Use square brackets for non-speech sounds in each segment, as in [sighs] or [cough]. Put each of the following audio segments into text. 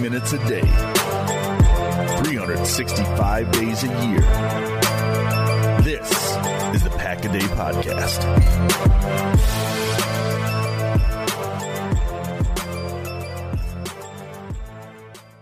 Minutes a day, 365 days a year. This is the Pack a Day Podcast.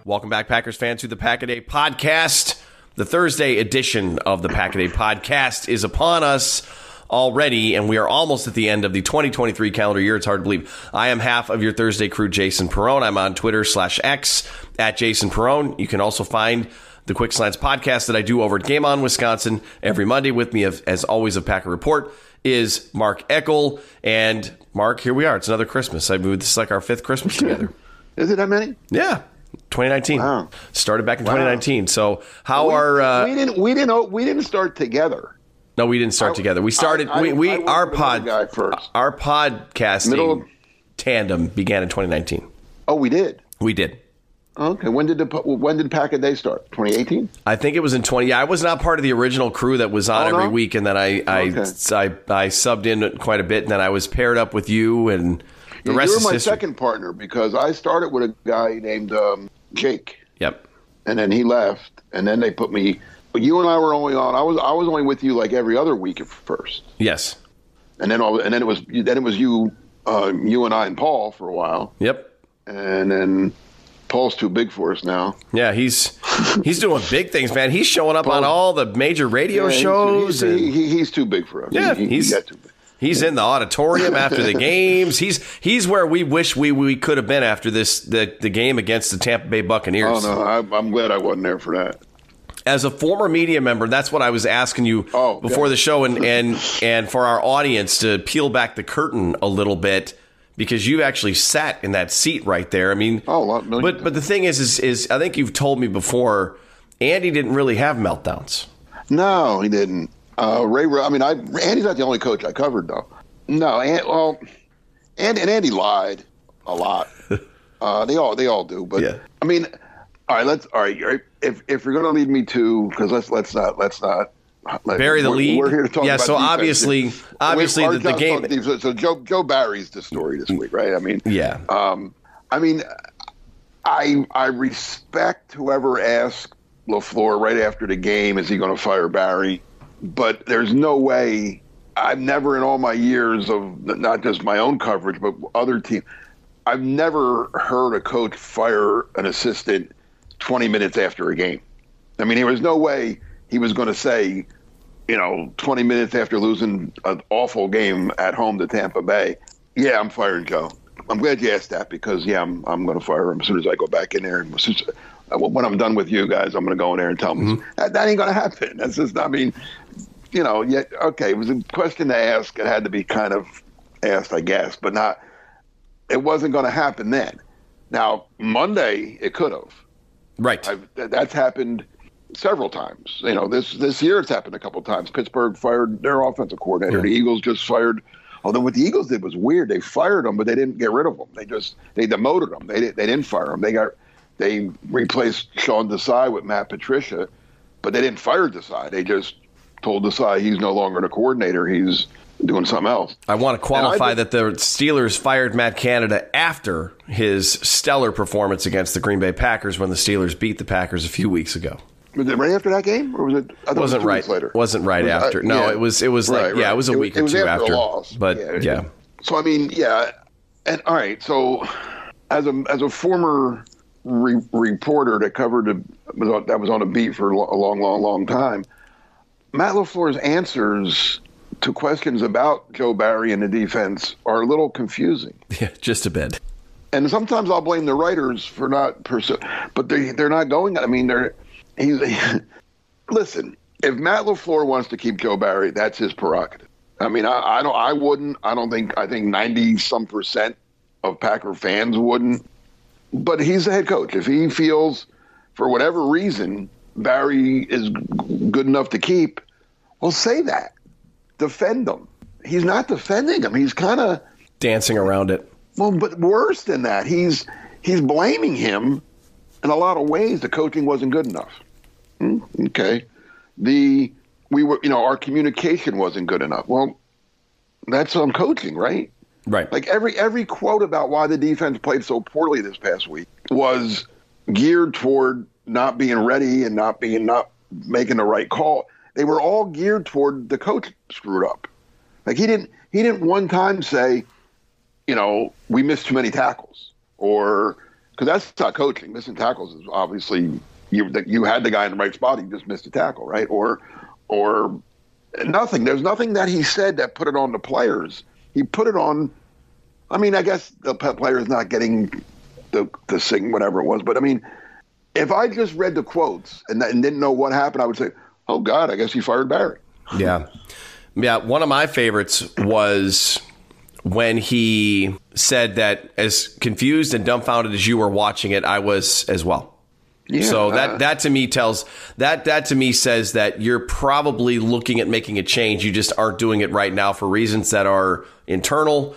Welcome back, Packers fans, to the Pack a Day Podcast. The Thursday edition of the Pack a Day Podcast is upon us already, and we are almost at the end of the 2023 calendar year. It's hard to believe. I am half of your Thursday crew, Jason Perone. I'm on Twitter slash X at Jason Perone. You can also find the Quick Slants podcast that I do over at Game On Wisconsin every Monday with me, as always, of Packer Report is Mark Eckel. And Mark, here we are. It's another Christmas. I moved. This is like our fifth Christmas [laughs] together. Is it that many? Yeah. 2019 Wow. started back in Wow. 2019. So how we, are uh, we didn't we didn't we didn't start together. No, we didn't start I- together. We started. I- we we I our pod another guy first. our podcasting Middle tandem began in 2019. Oh, we did. We did. Okay. When did the when did Pack a Day start? 2018. I think it was in 20. Yeah, I was not part of the original crew that was on Oh, every no? week, and then I I, Okay. I I subbed in quite a bit, and then I was paired up with you, and the you rest were is my history. second partner because I started with a guy named um, Jake, Yep. and then he left, and then they put me. But you and I were only on. I was I was only with you like every other week at first, Yes. and then all and then it was then it was you uh, you and I and Paul for a while, Yep. and then Paul's too big for us now. Yeah, he's [laughs] he's doing big things, man. He's showing up on all the major radio Yeah, shows. He's, and he, he- he's too big for us. Yeah, he, he, he's- he got too big. He's in the auditorium after the [laughs] games. He's he's where we wish we, we could have been after this the, the game against the Tampa Bay Buccaneers. Oh no, I, I'm glad I wasn't there for that. As a former media member, that's what I was asking you Oh, before yeah. the show, and and and for our audience to peel back the curtain a little bit because you actually sat in that seat right there. I mean, Oh, but but the thing is, is is I think you've told me before, Andy didn't really have meltdowns. No, he didn't. Uh, Ray, I mean, I Andy's not the only coach I covered though. No, and, well, Andy and Andy lied a lot. [laughs] Uh, they all they all do, but Yeah. I mean, all right, let's all right. If if you're going to lead me to, because let's let's not let's not. let- Bury the we're- lead? We're here to talk Yeah, so defense. obviously- obviously the- the game- defense. So Joe Joe Barry's the story this week, right? I mean, Yeah. um, I mean, I I respect whoever asked LaFleur right after the game, is he going to fire Barry? But there's no way. I've never, in all my years of not just my own coverage, but other team, I've never heard a coach fire an assistant 20 minutes after a game. I mean, there was no way he was going to say, you know, 20 minutes after losing an awful game at home to Tampa Bay, yeah, I'm firing Joe. I'm glad you asked that because, yeah, I'm, I'm going to fire him as soon as I go back in there. And as uh, when I'm done with you guys, I'm going to go in there and tell them that, that ain't going to happen. That's just, I mean, you know, yeah, okay, it was a question to ask. It had to be kind of asked, I guess, but not, it wasn't going to happen then. Now Monday it could have. Right. I've, that's happened several times. You know, this this year it's happened a couple times. Pittsburgh fired their offensive coordinator. The Eagles just fired. Although what the Eagles did was weird. They fired him, but they didn't get rid of him. They just they demoted him. They didn't they didn't fire him. They got they replaced Sean Desai with Matt Patricia, but they didn't fire Desai. They just told Desai he's no longer the coordinator. He's doing something else. I want to qualify that the Steelers fired Matt Canada after his stellar performance against the Green Bay Packers when the Steelers beat the Packers a few weeks ago. Was it right after that game, or was it? I thought it was wasn't right. later. Wasn't right Was- uh, after. no, yeah. it was. It was like Right, yeah, it was a It week it or was two after, after. loss. But yeah. So I mean, yeah, and all right. So as a as a former re- reporter that covered a, was on, that was on a beat for a a long, long, long time, Matt LaFleur's answers to questions about Joe Barry and the defense are a little confusing. [laughs] yeah, just a bit. and sometimes I'll blame the writers for not pursuing, but they they're not going. I mean, they're he's [laughs] listen. If Matt LaFleur wants to keep Joe Barry, that's his prerogative. I mean, I, I don't. I wouldn't. I don't think. I think ninety some percent of Packer fans wouldn't. But he's the head coach. If he feels, for whatever reason, Barry is good enough to keep, well, say that. Defend him. He's not defending him. He's kind of Dancing around it. well, but worse than that, he's he's blaming him in a lot of ways. The coaching wasn't good enough. Hmm, okay, the we were you know our communication wasn't good enough. Well, that's on coaching, right? Right. Like every every quote about why the defense played so poorly this past week was geared toward not being ready and not being not making the right call. They were all geared toward the coach screwed up. Like he didn't he didn't one time say, you know, we missed too many tackles or because that's not coaching. Missing tackles is obviously you you had the guy in the right spot. He just missed a tackle, right? Or or nothing. There's nothing that he said that put it on the players. He put it on. I mean, I guess the player is not getting the the sing whatever it was, but I mean, if I just read the quotes and, and didn't know what happened, I would say, "Oh God, I guess he fired Barry." Yeah. Yeah. One of my favorites was when he said that as confused and dumbfounded as you were watching it, I was as well. Yeah, so uh, that that to me tells that that to me says that you're probably looking at making a change. You just aren't doing it right now for reasons that are internal.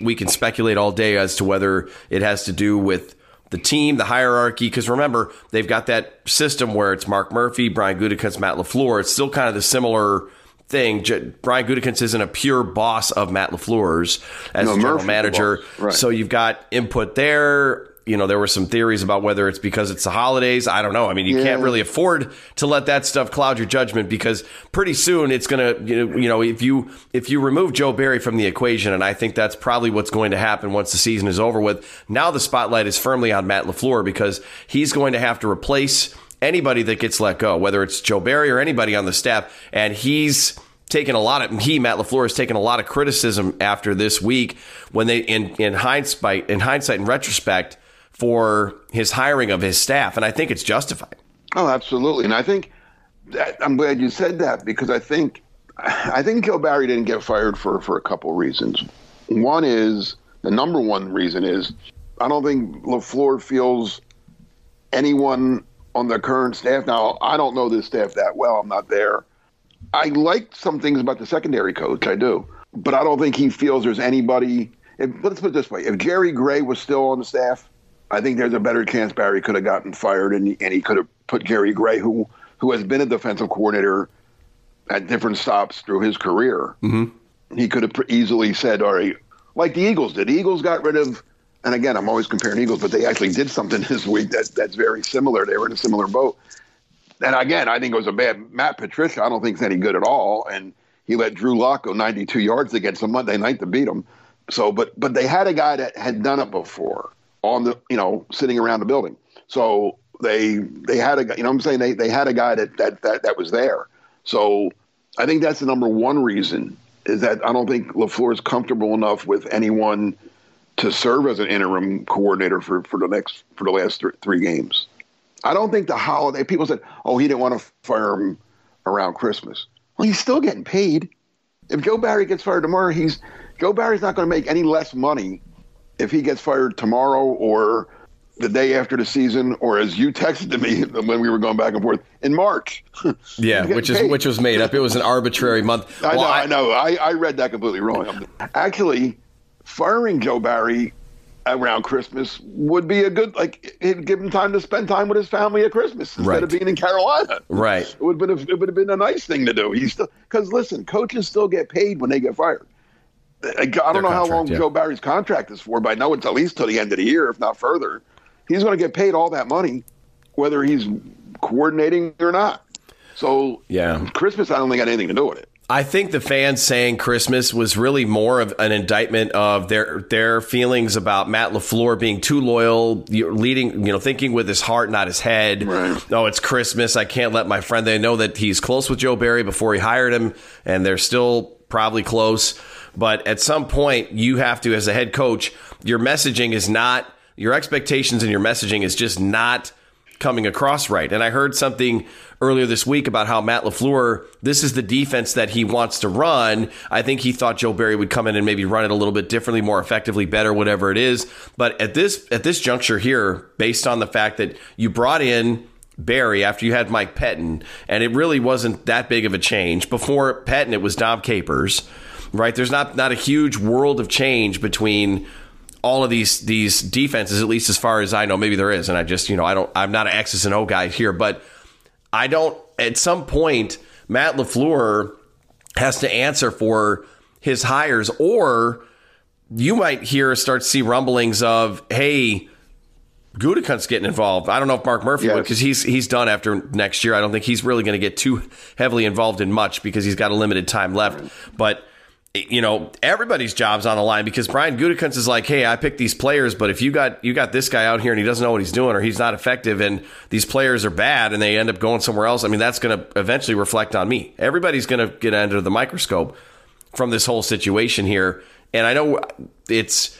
We can speculate all day as to whether it has to do with the team, the hierarchy. Because remember, they've got that system where it's Mark Murphy, Brian Gutekunst, Matt LaFleur. It's still kind of the similar thing. J- Brian Gutekunst isn't a pure boss of Matt LaFleur's as No, general Murphy's the manager. Right. So you've got input there. You know, there were some theories about whether it's because it's the holidays. I don't know. I mean, you can't really afford to let that stuff cloud your judgment because pretty soon it's going to, you know, you know, if you if you remove Joe Barry from the equation, and I think that's probably what's going to happen once the season is over with. Now the spotlight is firmly on Matt LaFleur because he's going to have to replace anybody that gets let go, whether it's Joe Barry or anybody on the staff, and he's taken a lot of he Matt LaFleur has taken a lot of criticism after this week when they in in hindsight in hindsight and retrospect for his hiring of his staff, and I think it's justified. Oh, absolutely. And I think that, I'm glad you said that because I think I think Joe Barry didn't get fired for for a couple reasons. One is the number one reason is I don't think LaFleur feels anyone on the current staff. Now I don't know this staff that well. I'm not there. I like some things about the secondary coach. I do, but I don't think he feels there's anybody. If, let's put it this way: if Jerry Gray was still on the staff, I think there's a better chance Barry could have gotten fired, and he, and he could have put Jerry Gray, who who has been a defensive coordinator at different stops through his career. Mm-hmm. He could have easily said, "All right," like the Eagles did. The Eagles got rid of, and again, I'm always comparing Eagles, but they actually did something [laughs] this week that that's very similar. They were in a similar boat. And again, I think it was a bad Matt Patricia. I don't think is any good at all, and he let Drew Lock go 92 yards against him Monday night to beat him. So, but but they had a guy that had done it before on the you know sitting around the building. So they they had a. You know I'm saying? They they had a guy that that that, that was there. So I think that's the number one reason is that I don't think LaFleur is comfortable enough with anyone to serve as an interim coordinator for, for the next for the last th- three games. I don't think the holiday people said, "Oh, he didn't want to fire him around Christmas." Well, he's still getting paid. If Joe Barry gets fired tomorrow, he's Joe Barry's not going to make any less money if he gets fired tomorrow or the day after the season, or as you texted to me [laughs] when we were going back and forth in March. [laughs] yeah, which is paid. which was made up. It was an arbitrary month. [laughs] I well, know, I, I know. I, I read that completely wrong. Actually, firing Joe Barry around Christmas would be a good like it'd give him time to spend time with his family at Christmas instead right. of being in Carolina. Right. It would have been a, it would have been a nice thing to do. He's still because listen, coaches still get paid when they get fired. I, don't know how long yeah. Joe Barry's contract is for, but I know it's at least till the end of the year, if not further. He's going to get paid all that money, whether he's coordinating or not. So yeah, Christmas I don't think had anything to do with it. I think the fans saying Christmas was really more of an indictment of their their feelings about Matt LaFleur being too loyal, leading, you know, thinking with his heart, not his head. Right. Oh, it's Christmas. I can't let my friend. They know that he's close with Joe Barry before he hired him, and they're still probably close. But at some point, you have to, as a head coach, your messaging is not your expectations and your messaging is just not coming across right. And I heard something earlier this week about how Matt LaFleur, this is the defense that he wants to run. I think he thought Joe Barry would come in and maybe run it a little bit differently, more effectively, better, whatever it is. But at this at this juncture here, based on the fact that you brought in Barry after you had Mike Pettine, and it really wasn't that big of a change. Before Pettine, it was Dom Capers, right? There's not not a huge world of change between all of these these defenses, at least as far as I know. Maybe there is, and I just you know I don't I'm not an X's and O guy here, but I don't. At some point, Matt LaFleur has to answer for his hires, or you might hear start to see rumblings of, hey, Gutekunst's getting involved. I don't know if Mark Murphy yes. would because he's he's done after next year. I don't think he's really going to get too heavily involved in much because he's got a limited time left. But you know, everybody's job's on the line because Brian Gutekunst is like, hey, I picked these players, but if you got you got this guy out here and he doesn't know what he's doing or he's not effective and these players are bad and they end up going somewhere else, I mean, that's going to eventually reflect on me. Everybody's going to get under the microscope from this whole situation here, and I know it's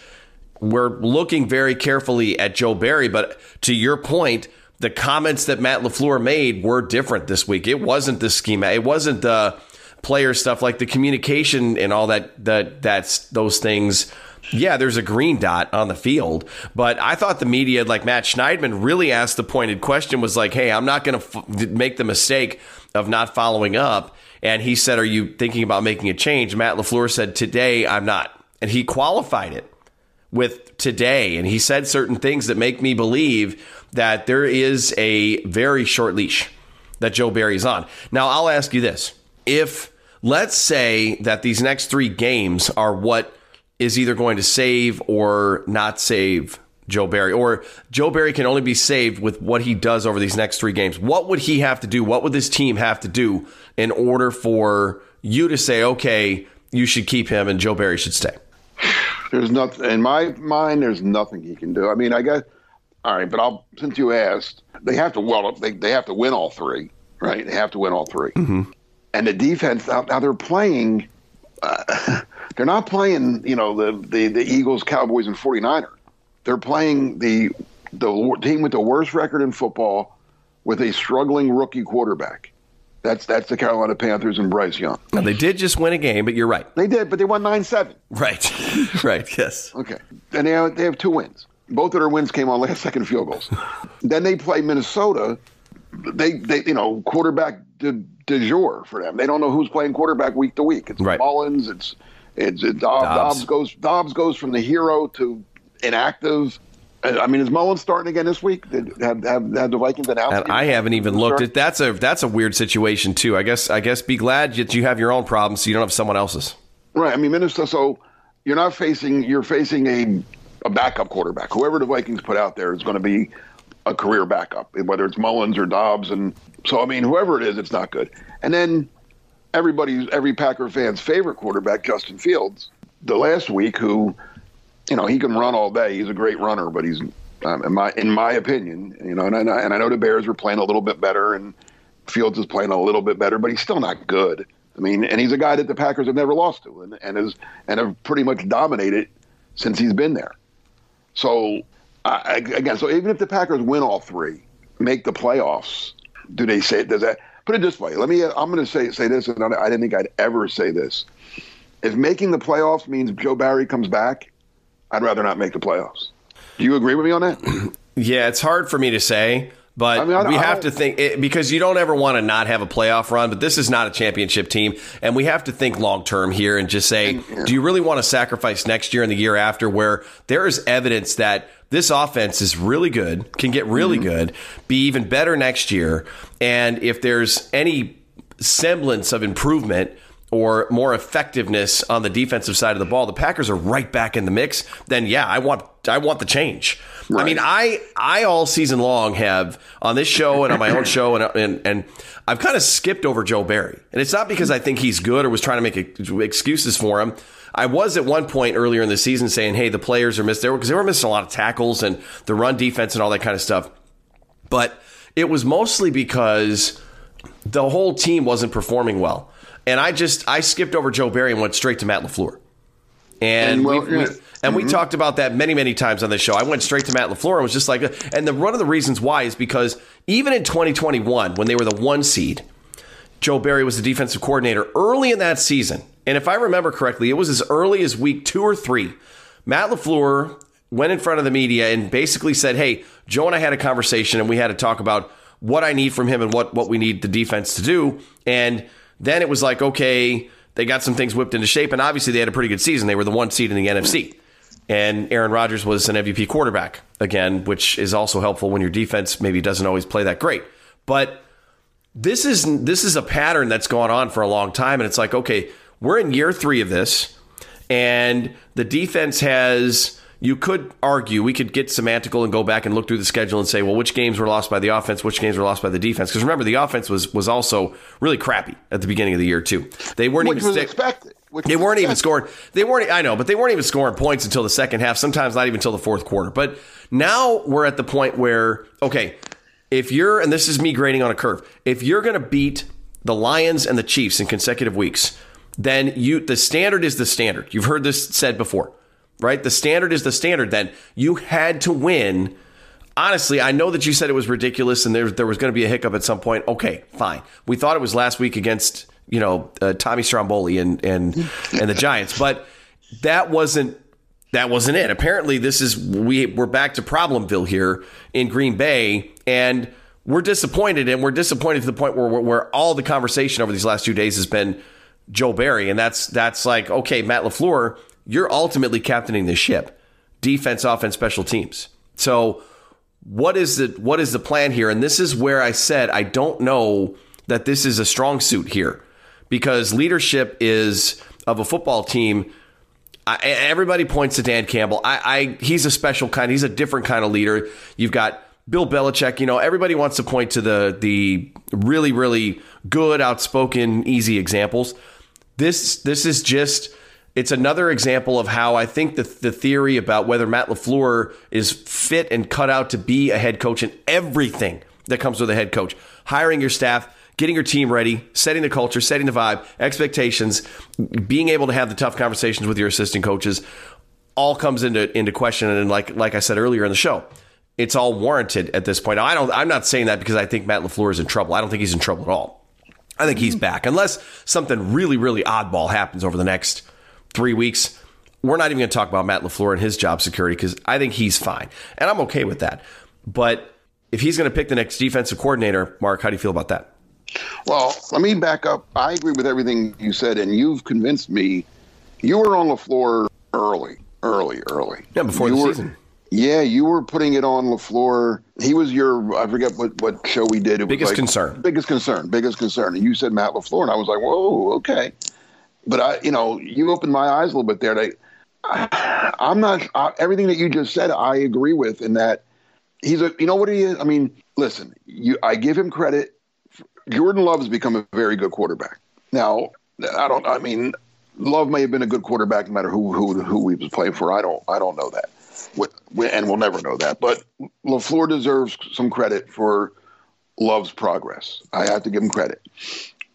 we're looking very carefully at Joe Barry, but to your point. The comments that Matt LaFleur made were different this week. It wasn't the schema. It wasn't the player stuff like the communication and all that that that's those things yeah, there's a green dot on the field, but I thought the media, like Matt Schneidman, really asked the pointed question was like, hey, I'm not going to f- make the mistake of not following up. And he said, Are you thinking about making a change? Matt LaFleur said, Today, I'm not. And he qualified it with today. And he said certain things that make me believe that there is a very short leash that Joe Barry's on. Now, I'll ask you this if let's say that these next three games are what is either going to save or not save Joe Barry, or Joe Barry can only be saved with what he does over these next three games. What would he have to do? What would this team have to do in order for you to say, okay, you should keep him and Joe Barry should stay? There's nothing in my mind. There's nothing he can do. I mean, I guess. All right, but I'll since you asked, they have to well, they they have to win all three, right? They have to win all 3 mm-hmm and the defense now, now they're playing uh, [laughs] they're not playing you know the, the the Eagles, Cowboys, and 49er. They're playing the the team with the worst record in football with a struggling rookie quarterback. That's that's the Carolina Panthers and Bryce Young. Now they did just win a game, but you're right. They did, but they won nine seven. Right, [laughs] right, yes. Okay, and they have, they have two wins. Both of their wins came on last second field goals. [laughs] then they play Minnesota. They they you know quarterback did de jour for them. They don't know who's playing quarterback week to week. It's right. Mullens. It's it's it, Dobbs. Dobbs. goes Dobbs goes from the hero to inactive. Uh, I mean, is Mullens starting again this week? Did, have, have, have the Vikings announced? And I haven't even looked at that's a that's a weird situation too. I guess I guess be glad that you have your own problems so you don't have someone else's. Right. I mean, Minnesota. So you're not facing you're facing a a backup quarterback. Whoever the Vikings put out there is going to be a career backup, whether it's Mullens or Dobbs. And so, I mean, whoever it is, it's not good. And then everybody's, every Packer fan's favorite quarterback, Justin Fields, the last week, who, you know, he can run all day. He's a great runner, but he's, um, in my in my opinion, you know, and I, and I know the Bears were playing a little bit better, and Fields is playing a little bit better, but he's still not good. I mean, and he's a guy that the Packers have never lost to, and and has and have pretty much dominated since he's been there. So again, so even if the Packers win all three, make the playoffs, do they say does that? Put it this way. Let me. I'm going to say say this, and I didn't think I'd ever say this. If making the playoffs means Joe Barry comes back, I'd rather not make the playoffs. Do you agree with me on that? [clears throat] Yeah, it's hard for me to say. But I mean, we have to think it, because you don't ever want to not have a playoff run. But this is not a championship team, and we have to think long term here and just say, do you really want to sacrifice next year and the year after, where there is evidence that this offense is really good, can get really mm-hmm. good, be even better next year, and if there's any semblance of improvement or more effectiveness on the defensive side of the ball, the Packers are right back in the mix. Then yeah, I want I want the change. Right. I mean, I I all season long have on this show and on my own show and and, and I've kind of skipped over Joe Barry, and it's not because I think he's good or was trying to make excuses for him. I was at one point earlier in the season saying, "Hey, the players are missed there because they were missing a lot of tackles and the run defense and all that kind of stuff," but it was mostly because the whole team wasn't performing well. And I just I skipped over Joe Barry and went straight to Matt LaFleur. And, and well, we, yeah. we, and mm-hmm. we talked about that many, many times on this show. I went straight to Matt LaFleur and was just like, and the, one of the reasons why is because even in 2021, when they were the one seed, Joe Barry was the defensive coordinator early in that season. And if I remember correctly, it was as early as week two or three. Matt LaFleur went in front of the media and basically said, Hey, Joe and I had a conversation and we had to talk about what I need from him and what, what we need the defense to do. And then it was like, okay, they got some things whipped into shape, and obviously they had a pretty good season. They were the one seed in the NFC. And Aaron Rodgers was an MVP quarterback again, which is also helpful when your defense maybe doesn't always play that great. But this is this is a pattern that's gone on for a long time, and it's like, okay, we're in year three of this, and the defense has you could argue we could get semantical and go back and look through the schedule and say, well, which games were lost by the offense, which games were lost by the defense? Because remember, the offense was was also really crappy at the beginning of the year too. They weren't which even was expected. Which they weren't expected. even scoring. They weren't. I know, but they weren't even scoring points until the second half. Sometimes not even until the fourth quarter. But now we're at the point where okay, if you're and this is me grading on a curve, if you're going to beat the Lions and the Chiefs in consecutive weeks, then you the standard is the standard. You've heard this said before right? The standard is the standard. Then you had to win. Honestly, I know that you said it was ridiculous and there, there was going to be a hiccup at some point. Okay, fine. We thought it was last week against, you know, uh, Tommy Stromboli and, and, and the Giants, but that wasn't that wasn't it. Apparently, this is we we're back to Problemville here in Green Bay, and we're disappointed, and we're disappointed to the point where where all the conversation over these last two days has been Joe Barry, and that's that's like okay, Matt LaFleur you're ultimately captaining the ship, defense, offense, special teams. So what is the what is the plan here? And this is where I said I don't know that this is a strong suit here because leadership is of a football team. I, everybody points to Dan Campbell. I, I he's a special kind. He's a different kind of leader. You've got Bill Belichick. You know, everybody wants to point to the the really really good, outspoken, easy examples. This this is just it's another example of how I think the, the theory about whether Matt LaFleur is fit and cut out to be a head coach and everything that comes with a head coach, hiring your staff, getting your team ready, setting the culture, setting the vibe, expectations, being able to have the tough conversations with your assistant coaches, all comes into into question. And like like I said earlier in the show, it's all warranted at this point. Now, I don't. I'm not saying that because I think Matt LaFleur is in trouble. I don't think he's in trouble at all. I think he's mm-hmm. back, unless something really really oddball happens over the next three weeks. We're not even going to talk about Matt LaFleur and his job security because I think he's fine. And I'm okay with that. But if he's going to pick the next defensive coordinator, Mark, how do you feel about that? Well, let me back up. I agree with everything you said, and you've convinced me. You were on LaFleur early, early, early. Yeah, before you the were, season. Yeah, you were putting it on LaFleur. He was your, I forget what, what show we did. It biggest was like, concern. Biggest concern. Biggest concern. And you said Matt LaFleur, and I was like, whoa, okay but I, you know, you opened my eyes a little bit there. I, [sighs] I'm not I, everything that you just said. I agree with in that he's a. You know what he is? I mean, listen, you. I give him credit. Jordan Love has become a very good quarterback. Now, I don't. I mean, Love may have been a good quarterback no matter who who who he was playing for. I don't. I don't know that, and we'll never know that. But LaFleur deserves some credit for Love's progress. I have to give him credit.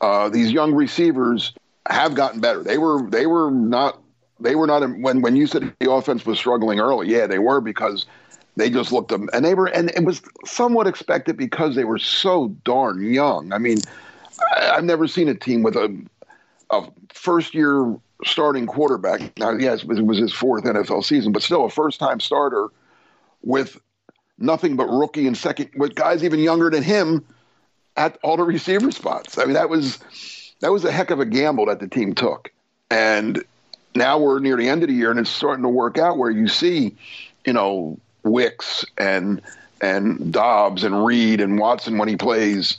Uh, these young receivers have gotten better. They were they were not they were not when when you said the offense was struggling early. Yeah, they were because they just looked them and they were and it was somewhat expected because they were so darn young. I mean, I, have never seen a team with a a first year starting quarterback. Now, yes, it was his fourth NFL season, but still a first time starter with nothing but rookie and second with guys even younger than him at all the receiver spots. I mean, that was that was a heck of a gamble that the team took. And now we're near the end of the year and it's starting to work out where you see, you know, Wicks and and Doubs and Reed and Watson when he plays,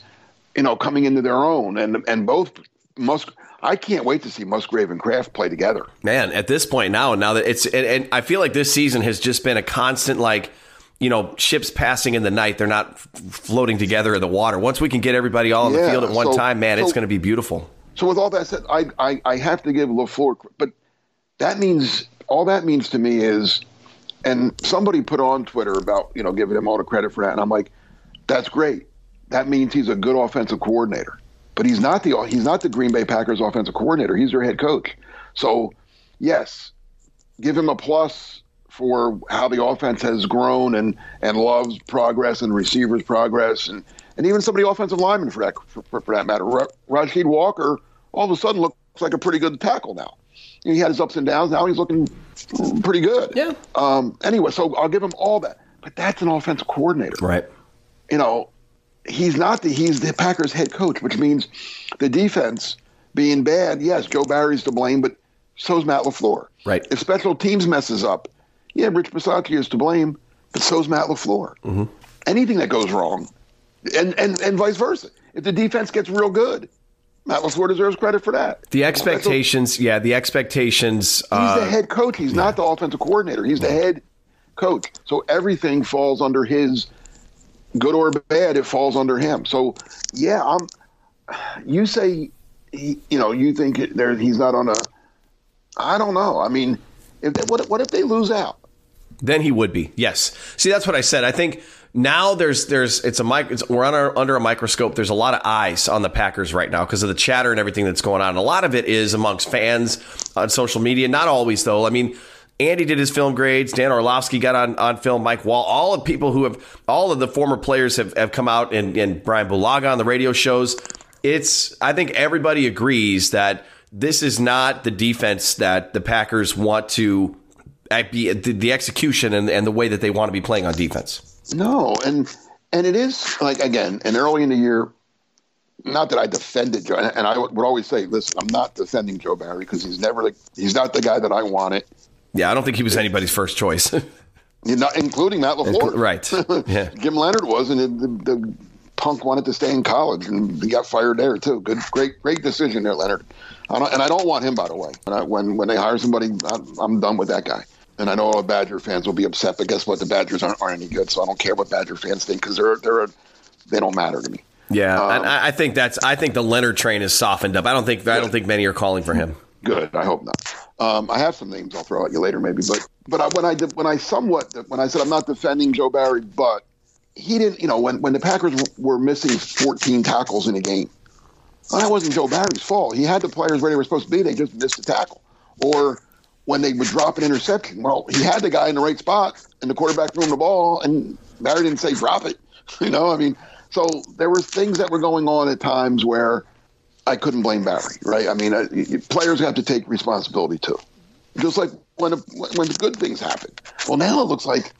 you know, coming into their own and and both Musk I can't wait to see Musgrave and Kraft play together. Man, at this point now, now that it's and, and I feel like this season has just been a constant like you know, ships passing in the night. They're not floating together in the water. Once we can get everybody all in yeah, the field at one so, time, man, so, it's going to be beautiful. So with all that said, I, I, I have to give LaFleur, but that means all that means to me is, and somebody put on Twitter about you know giving him all the credit for that, and I'm like, that's great. That means he's a good offensive coordinator, but he's not the he's not the Green Bay Packers offensive coordinator. He's their head coach. So yes, give him a plus for how the offense has grown and and loves progress and receivers progress and and even some of the offensive linemen for that for, for that matter. Rasheed Walker all of a sudden looks like a pretty good tackle now. He had his ups and downs. Now he's looking pretty good. Yeah. Um, anyway, so I'll give him all that. But that's an offensive coordinator. Right. You know, he's not the he's the Packers head coach, which means the defense being bad. Yes, Joe Barry's to blame, but so's Matt LaFleur. Right. If special teams messes up, yeah, Rich Bisaccia is to blame, but so is Matt LaFleur. Mm-hmm. Anything that goes wrong, and, and, and vice versa. If the defense gets real good, Matt LaFleur deserves credit for that. The expectations, yeah, the expectations. He's uh, the head coach. He's yeah. not the offensive coordinator. He's the head coach. So everything falls under his good or bad. It falls under him. So yeah, I'm. You say, he, you know, you think there he's not on a. I don't know. I mean, if they, what what if they lose out? Then he would be. Yes. See, that's what I said. I think now there's there's it's a mic it's, we're under under a microscope. There's a lot of eyes on the Packers right now because of the chatter and everything that's going on. A lot of it is amongst fans on social media. Not always though. I mean. Andy did his film grades. Dan Orlovsky got on, on film. Mike Wall. All of people who have, all of the former players have, have come out and, and Brian Bulaga on the radio shows. It's, I think everybody agrees that this is not the defense that the Packers want to the execution and, and the way that they want to be playing on defense. No, and and it is like again, and early in the year, not that I defended Joe, and I would always say, listen, I'm not defending Joe Barry because he's never like he's not the guy that I wanted. Yeah, I don't think he was anybody's first choice. [laughs] You're not including Matt LaFleur, right? [laughs] Yeah, Jim Leonhard was, and the, the, punk wanted to stay in college, and he got fired there too. Good, great, great decision there, Leonhard. I and I don't want him, by the way. When I, when, when they hire somebody, I'm, I'm done with that guy. And I know all the Badger fans will be upset, but guess what? The Badgers aren't, aren't any good, so I don't care what Badger fans think because they're they're they don't matter to me. Yeah, um, and I think that's I think the Leonhard train is softened up. I don't think I don't think many are calling for him. Good, I hope not. Um, I have some names I'll throw at you later, maybe. But but I, when I did, when I somewhat when I said I'm not defending Joe Barry, but he didn't. You know, when when the Packers were missing 14 tackles in a game, well, that wasn't Joe Barry's fault. He had the players where they were supposed to be. They just missed a tackle, or when they would drop an interception. Well, he had the guy in the right spot, and the quarterback threw him the ball, and Barry didn't say drop it. [laughs] You know, I mean, so there were things that were going on at times where I couldn't blame Barry, right? I mean, uh, players have to take responsibility too, just like when when the good things happen. Well, now it looks like,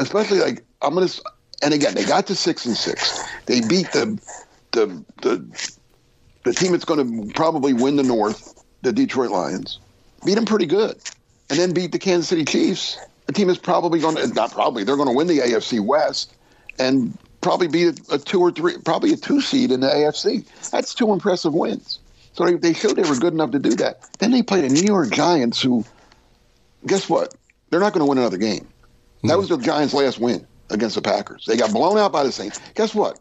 especially like I'm gonna, and again, they got to six and six. They beat the the the the team that's going to probably win the North, the Detroit Lions beat them pretty good, and then beat the Kansas City Chiefs. The team is probably going to not probably they're going to win the AFC West and probably be a, a, two or three, probably a two seed in the AFC. That's two impressive wins. So they, they showed they were good enough to do that. Then they played the New York Giants, who, guess what? They're not going to win another game. That hmm. was the Giants' last win against the Packers. They got blown out by the Saints. Guess what?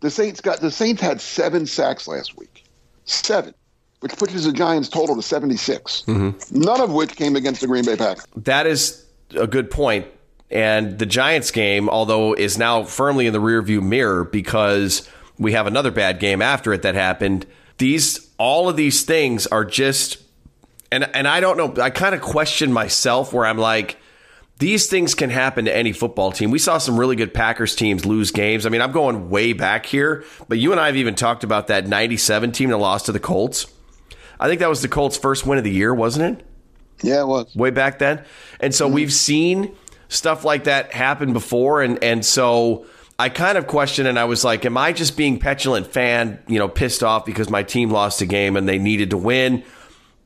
The Saints got the Saints had seven sacks last week. Seven which pushes the Giants' total to 76. Mm-hmm. None of which came against the Green Bay Packers. That is a good point. And the Giants game, although is now firmly in the rearview mirror because we have another bad game after it that happened. These all of these things are just and and I don't know, I kind of question myself where I'm like these things can happen to any football team. We saw some really good Packers teams lose games. I mean, I'm going way back here, but you and I have even talked about that 97 team that lost to the Colts. I think that was the Colts' first win of the year, wasn't it? Yeah, it was. Way back then. And so mm-hmm. we've seen stuff like that happen before, and and so I kind of questioned, and I was like, am I just being petulant fan, you know, pissed off because my team lost a game and they needed to win?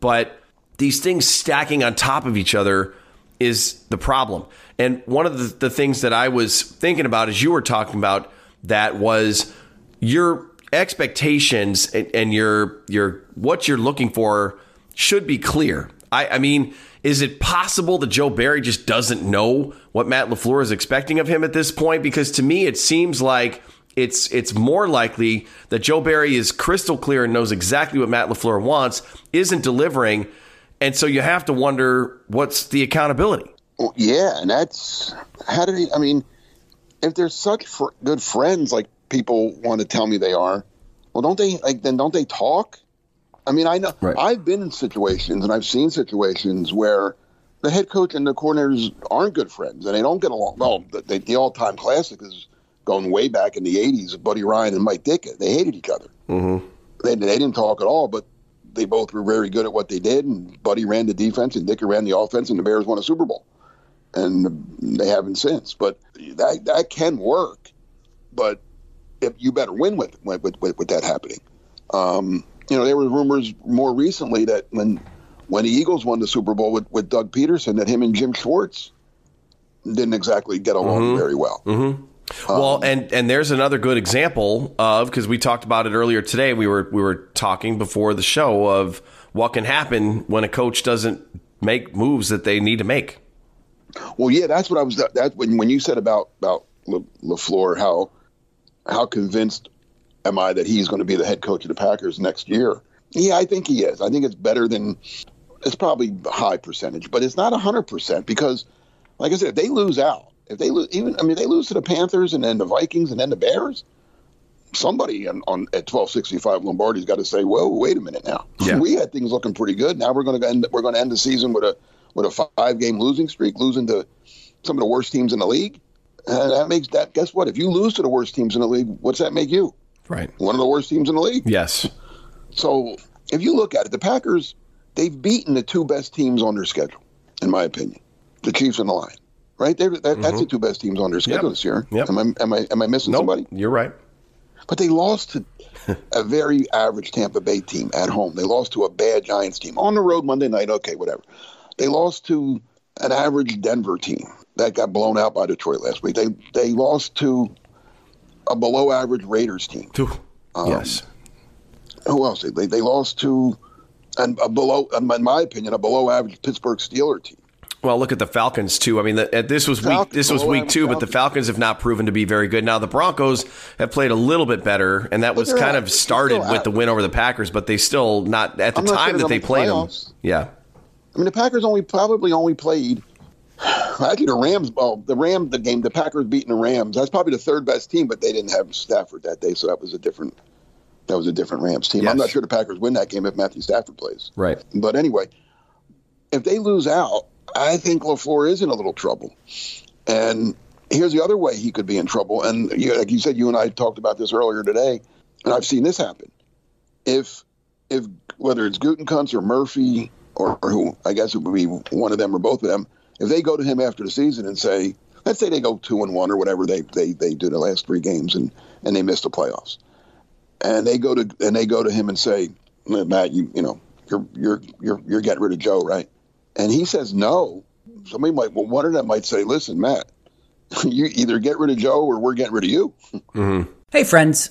But these things stacking on top of each other is the problem. And one of the, the things that I was thinking about as you were talking about that was your expectations and, and your your what you're looking for should be clear. I, I mean, is it possible that Joe Barry just doesn't know what Matt LaFleur is expecting of him at this point? Because to me, it seems like it's it's more likely that Joe Barry is crystal clear and knows exactly what Matt LaFleur wants, isn't delivering, and so you have to wonder what's the accountability. Well, yeah, and that's how did he? I mean, if they're such fr- good friends, like people want to tell me they are, well, don't they? Like then, don't they talk? I mean, I know Right. I've been in situations and I've seen situations where the head coach and the coordinators aren't good friends and they don't get along. Well, the, the all-time classic is going way back in the '80s of Buddy Ryan and Mike Ditka. They hated each other. Mm-hmm. They, they didn't talk at all, but they both were very good at what they did. And Buddy ran the defense and Ditka ran the offense, and the Bears won a Super Bowl. And they haven't since. But that that can work. But you better win with with, with, with that happening. Um, you know, there were rumors more recently that when when the Eagles won the Super Bowl with, with Doug Pederson, that him and Jim Schwartz didn't exactly get along mm-hmm. very well. Mm-hmm. Well, um, and and there's another good example of because we talked about it earlier today. We were we were talking before the show of what can happen when a coach doesn't make moves that they need to make. Well, yeah, that's what I was. That when when you said about about LaFleur, how how convinced am I that he's going to be the head coach of the Packers next year? Yeah, I think he is. I think it's better than it's probably a high percentage, but it's not hundred percent because, like I said, if they lose out, if they lose, even I mean, they lose to the Panthers and then the Vikings and then the Bears. Somebody on, on at twelve sixty five Lombardi's got to say, "Whoa, wait a minute now. Yeah. We had things looking pretty good. Now we're going to end. We're going to end the season with a with a five game losing streak, losing to some of the worst teams in the league. And that makes that. Guess what? If you lose to the worst teams in the league, what's that make you? Right. One of the worst teams in the league. Yes. So if you look at it, the Packers they've beaten the two best teams on their schedule, in my opinion, the Chiefs and the Lions. Right? That, That's the mm-hmm. two best teams on their schedule Yep. this year. Yep. Am I am I am I missing Nope. somebody? You're right. But they lost to [laughs] a very average Tampa Bay team at home. They lost to a bad Giants team on the road Monday night. Okay, whatever. They lost to an average Denver team that got blown out by Detroit last week. They they lost to a below average Raiders team. Two. yes. Who else? They they lost to and a below, in my opinion, a below average Pittsburgh Steeler team. Well, look at the Falcons too. I mean, the, uh, this was week Falcons, this was week two, but the Falcons. Have not proven to be very good. Now the Broncos have played a little bit better, and that was kind of started with the win over the Packers, but they still not at the I'm time that they played them. Yeah. I mean, the Packers only probably only played. Actually, the Rams. Well, the Rams, the game, the Packers beating the Rams. That's probably the third best team, but they didn't have Stafford that day, so that was a different. That was a different Rams team. I'm not sure the Packers win that game if Matthew Stafford plays. Right. But anyway, if they lose out, I think LaFleur is in a little trouble. And here's the other way he could be in trouble. And you, like you said, you and I talked about this earlier today, and I've seen this happen. If if whether it's Gutekunst or Murphy or, or who, I guess it would be one of them or both of them, if they go to him after the season and say, let's say they go two and one or whatever they they, they do the last three games and and they miss the playoffs, and they go to and they go to him and say, Matt, you you know you're you're you're you're getting rid of Joe, right? And he says no. Somebody might well one of them might say, listen, Matt, [laughs] you either get rid of Joe or we're getting rid of you. Mm-hmm. Hey, friends.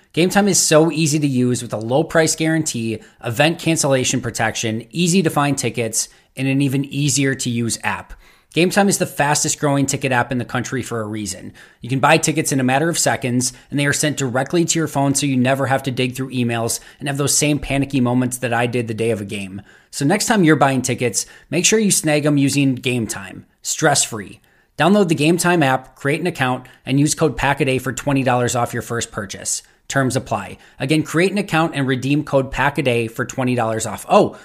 Game Time is so easy to use with a low price guarantee, event cancellation protection, easy to find tickets, and an even easier to use app. Game Time is the fastest growing ticket app in the country for a reason. You can buy tickets in a matter of seconds, and they are sent directly to your phone so you never have to dig through emails and have those same panicky moments that I did the day of a game. So next time you're buying tickets, make sure you snag them using Game Time, stress free. Download the Game Time app, create an account, and use code PACKADAY for $20 off your first purchase. Terms apply. Again, create an account and redeem code PACKADAY for $20 off. Oh,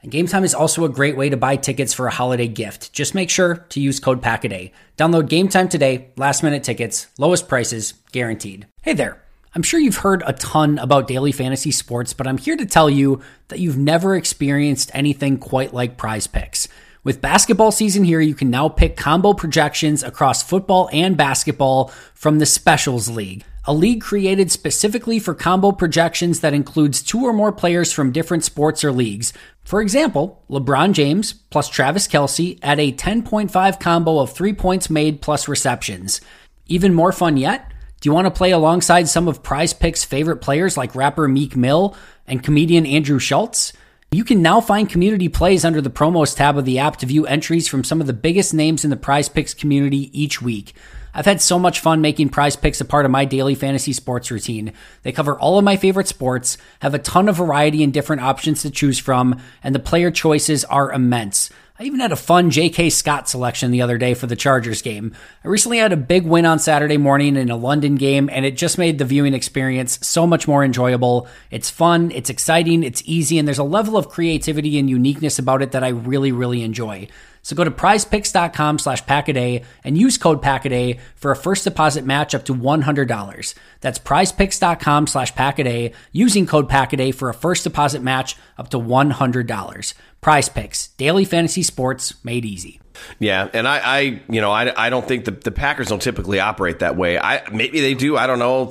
and Game Time is also a great way to buy tickets for a holiday gift. Just make sure to use code PACKADAY. Download Game Time today, last minute tickets, lowest prices, guaranteed. Hey there. I'm sure you've heard a ton about daily fantasy sports, but I'm here to tell you that you've never experienced anything quite like PrizePicks. With basketball season here, you can now pick combo projections across football and basketball from the Specials League, a league created specifically for combo projections that includes two or more players from different sports or leagues. For example, LeBron James plus Travis Kelce at a 10.5 combo of three points made plus receptions. Even more fun yet? Do you want to play alongside some of PrizePicks' favorite players like rapper Meek Mill and comedian Andrew Schulz? You can now find community plays under the promos tab of the app to view entries from some of the biggest names in the PrizePicks community each week. I've had so much fun making PrizePicks a part of my daily fantasy sports routine. They cover all of my favorite sports, have a ton of variety and different options to choose from, and the player choices are immense. I even had a fun J.K. Scott selection the other day for the Chargers game. I recently had a big win on Saturday morning in a London game, and it just made the viewing experience so much more enjoyable. It's fun, it's exciting, it's easy, and there's a level of creativity and uniqueness about it that I really, really enjoy. So go to prizepicks.com slash packaday and use code packaday for a first deposit match up to $100. That's prizepicks.com slash packaday using code packaday for a first deposit match up to $100. PrizePicks, daily fantasy sports made easy. Yeah, and I, I you know, I, I don't think the, the Packers don't typically operate that way. I maybe they do. I don't know,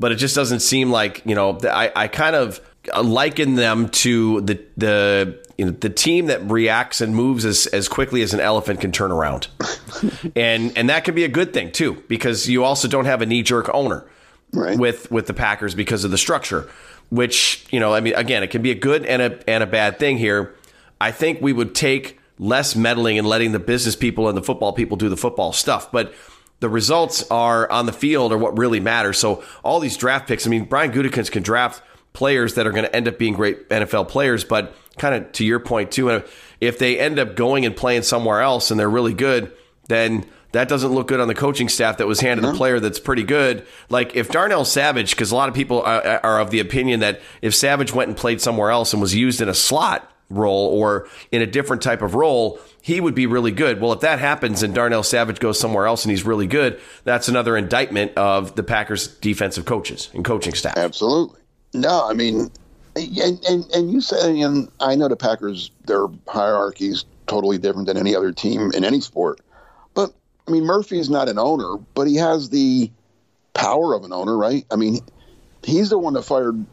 but it just doesn't seem like you know. I, I kind of Uh, liken them to the the you know the team that reacts and moves as, as quickly as an elephant can turn around, [laughs] and and that can be a good thing too because you also don't have a knee jerk owner Right. with with the Packers because of the structure, which you know I mean again it can be a good and a and a bad thing here. I think we would take less meddling and letting the business people and the football people do the football stuff, but the results are on the field are what really matters. So all these draft picks, I mean Brian Gutekunst can draft players that are going to end up being great NFL players, but kind of to your point too, uh, if they end up going and playing somewhere else and they're really good, then that doesn't look good on the coaching staff that was handed a player that's pretty good. Like if Darnell Savage, because a lot of people are, are of the opinion that if Savage went and played somewhere else and was used in a slot role or in a different type of role, he would be really good. Well, if that happens and Darnell Savage goes somewhere else and he's really good, that's another indictment of the Packers defensive coaches and coaching staff. Absolutely. No, I mean, and and, and you said, and I know the Packers, their hierarchy is totally different than any other team in any sport. But I mean, Murphy is not an owner, but he has the power of an owner, right? I mean, he's the one that fired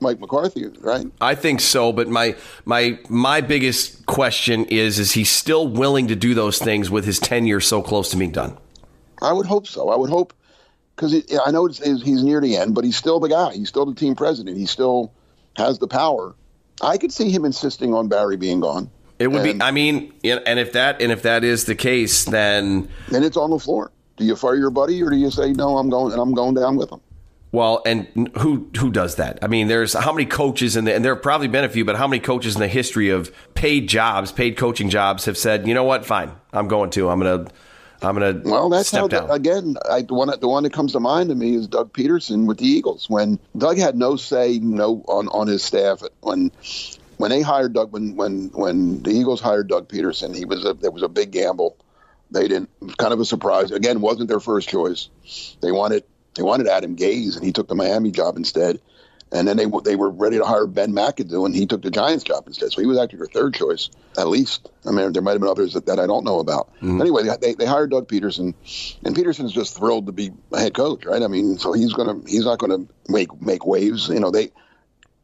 Mike McCarthy, right? I think so, but my my my biggest question is: Is he still willing to do those things with his tenure so close to being done? I would hope so. I would hope because I know he's near the end, but he's still the guy. He's still the team president. He still has the power. I could see him insisting on Barry being gone. It would And- be. I mean, and if that and if that is the case, then Then it's on LaFleur. Do you fire your buddy or do you say no? I'm going and I'm going down with him. well, and who who does that? I mean, there's how many coaches in the and there have probably been a few, but how many coaches in the history of paid jobs, paid coaching jobs, have said, you know what, fine, I'm going to, I'm gonna, I'm gonna Well, that's step how. down. again, I, the one the one that comes to mind to me is Doug Pederson with the Eagles. When Doug had no say, no on on his staff. When when they hired Doug, when when when the Eagles hired Doug Pederson, he was a there was a big gamble. They didn't kind of a surprise. Again, wasn't their first choice. They wanted they wanted Adam Gase, and he took the Miami job instead. And then they they were ready to hire Ben McAdoo, and he took the Giants job instead. So he was actually their third choice, at least. I mean, there might have been others that, that I don't know about. Mm-hmm. Anyway, they, they hired Doug Pederson, and Pederson's just thrilled to be a head coach, right? I mean, so he's gonna he's not gonna make make waves. You know, they.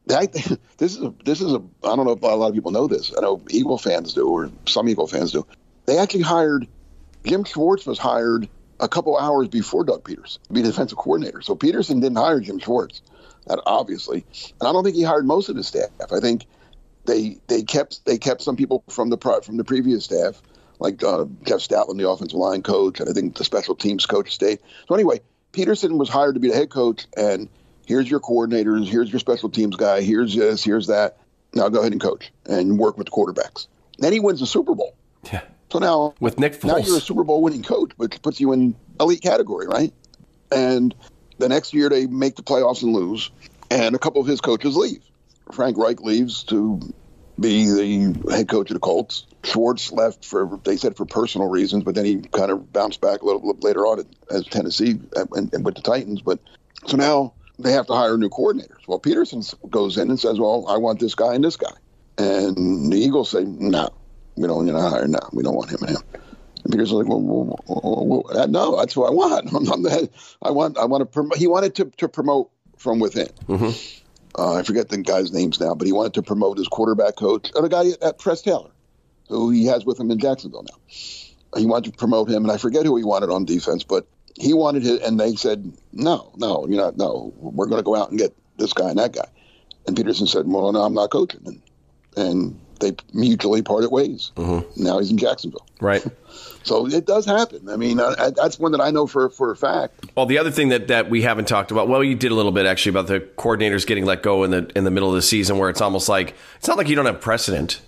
[laughs] This is a, this is a I don't know if a lot of people know this. I know Eagle fans do, or some Eagle fans do. They actually hired Jim Schwartz was hired a couple hours before Doug Pederson to be the defensive coordinator. So Pederson didn't hire Jim Schwartz, obviously, and I don't think he hired most of the staff. I think they they kept they kept some people from the pri- from the previous staff, like uh, Jeff Stoutland, the offensive line coach, and I think the special teams coach stayed. So anyway, Pederson was hired to be the head coach, and here's your coordinators, here's your special teams guy, here's this, here's that. Now go ahead and coach and work with the quarterbacks. Then he wins the Super Bowl. yeah. So now with Nick Foles. now you're a Super Bowl winning coach, which puts you in elite category, right? And the next year they make the playoffs and lose, and a couple of his coaches leave. Frank Reich leaves to be the head coach of the Colts. Schwartz left for they said for personal reasons, but then he kind of bounced back a little, little later on as Tennessee and, and with the Titans. But so now they have to hire new coordinators. Well, Pederson goes in and says, "Well, I want this guy and this guy," and the Eagles say, "No, we don't. Hire no, we don't want him and him." Pederson's like, well, well, well, well, "No, that's what I want. [laughs] I'm the, I want. I want to promote." He wanted to to promote from within. Mm-hmm. Uh, I forget the guy's names now, but he wanted to promote his quarterback coach, or the guy at Press Taylor, who he has with him in Jacksonville now. He wanted to promote him, and I forget who he wanted on defense, but he wanted it, and they said, no, no, you're not, no, we're going to go out and get this guy and that guy. And Pederson said, well, no, I'm not coaching. And, and they mutually parted ways. Mm-hmm. Now he's in Jacksonville. Right. [laughs] So it does happen. I mean, I, that's one that I know for, for a fact. Well, the other thing that, that we haven't talked about, well, you did a little bit actually about the coordinators getting let go in the in the middle of the season, where it's almost like it's not like you don't have precedent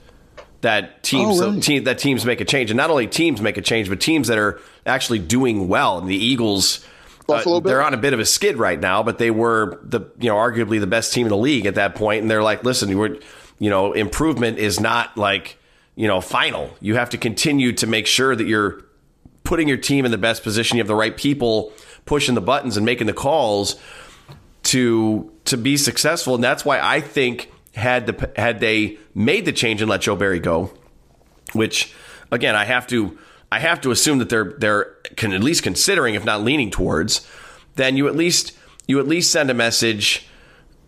that teams Oh, that teams make a change, and not only teams make a change, but teams that are actually doing well. And the Eagles. uh, they're on a bit of a skid right now, but they were the you know arguably the best team in the league at that point, and they're like, listen, we're you know improvement is not like you know final. You have to continue to make sure that you're putting your team in the best position. You have the right people pushing the buttons and making the calls to to be successful, and that's why I think had the had they made the change and let Joe Barry go, which again I have to I have to assume that they're they're can at least considering, if not leaning towards, then you at least you at least send a message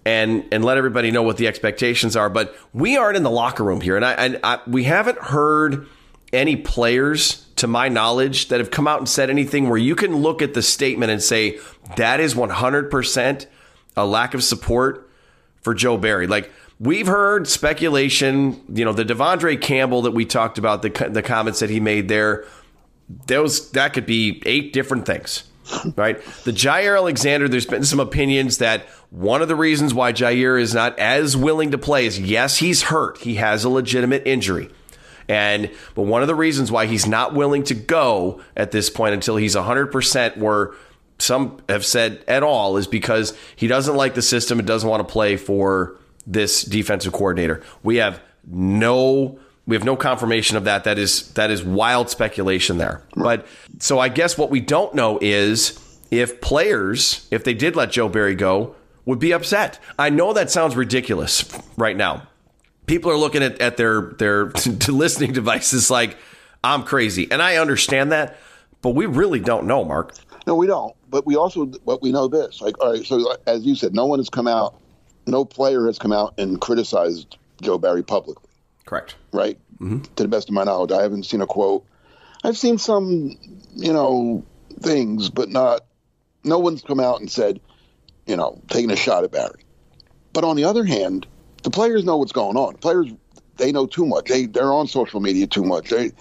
and and let everybody know what the expectations are. But we aren't in the locker room here, and I, and I we haven't heard any players, to my knowledge, that have come out and said anything where you can look at the statement and say that is one hundred percent a lack of support for Joe Barry. Like we've heard speculation, you know, the De'Vondre Campbell that we talked about, the the comments that he made there, those that could be eight different things. [laughs] Right, the Jaire Alexander. There's been some opinions that one of the reasons why Jaire is not as willing to play is yes, he's hurt. He has a legitimate injury, and but one of the reasons why he's not willing to go at this point until he's 100 percent where some have said at all is because he doesn't like the system and doesn't want to play for this defensive coordinator. We have no we have no confirmation of that. That is that is wild speculation there. But so I guess what we don't know is if players, if they did let Joe Barry go, would be upset. I know that sounds ridiculous right now. People are looking at, at their their [laughs] listening devices like I'm crazy, and I understand that, but we really don't know, Mark. No, we don't. But we also, but we know this. Like, all right, so as you said, no one has come out, no player has come out and criticized Joe Barry publicly, Correct. right? Mm-hmm. To the best of my knowledge, I haven't seen a quote. I've seen some, you know, things, but not. No one's come out and said, you know, taking a shot at Barry. But on the other hand, the players know what's going on. The players, they know too much. They they're on social media too much. They,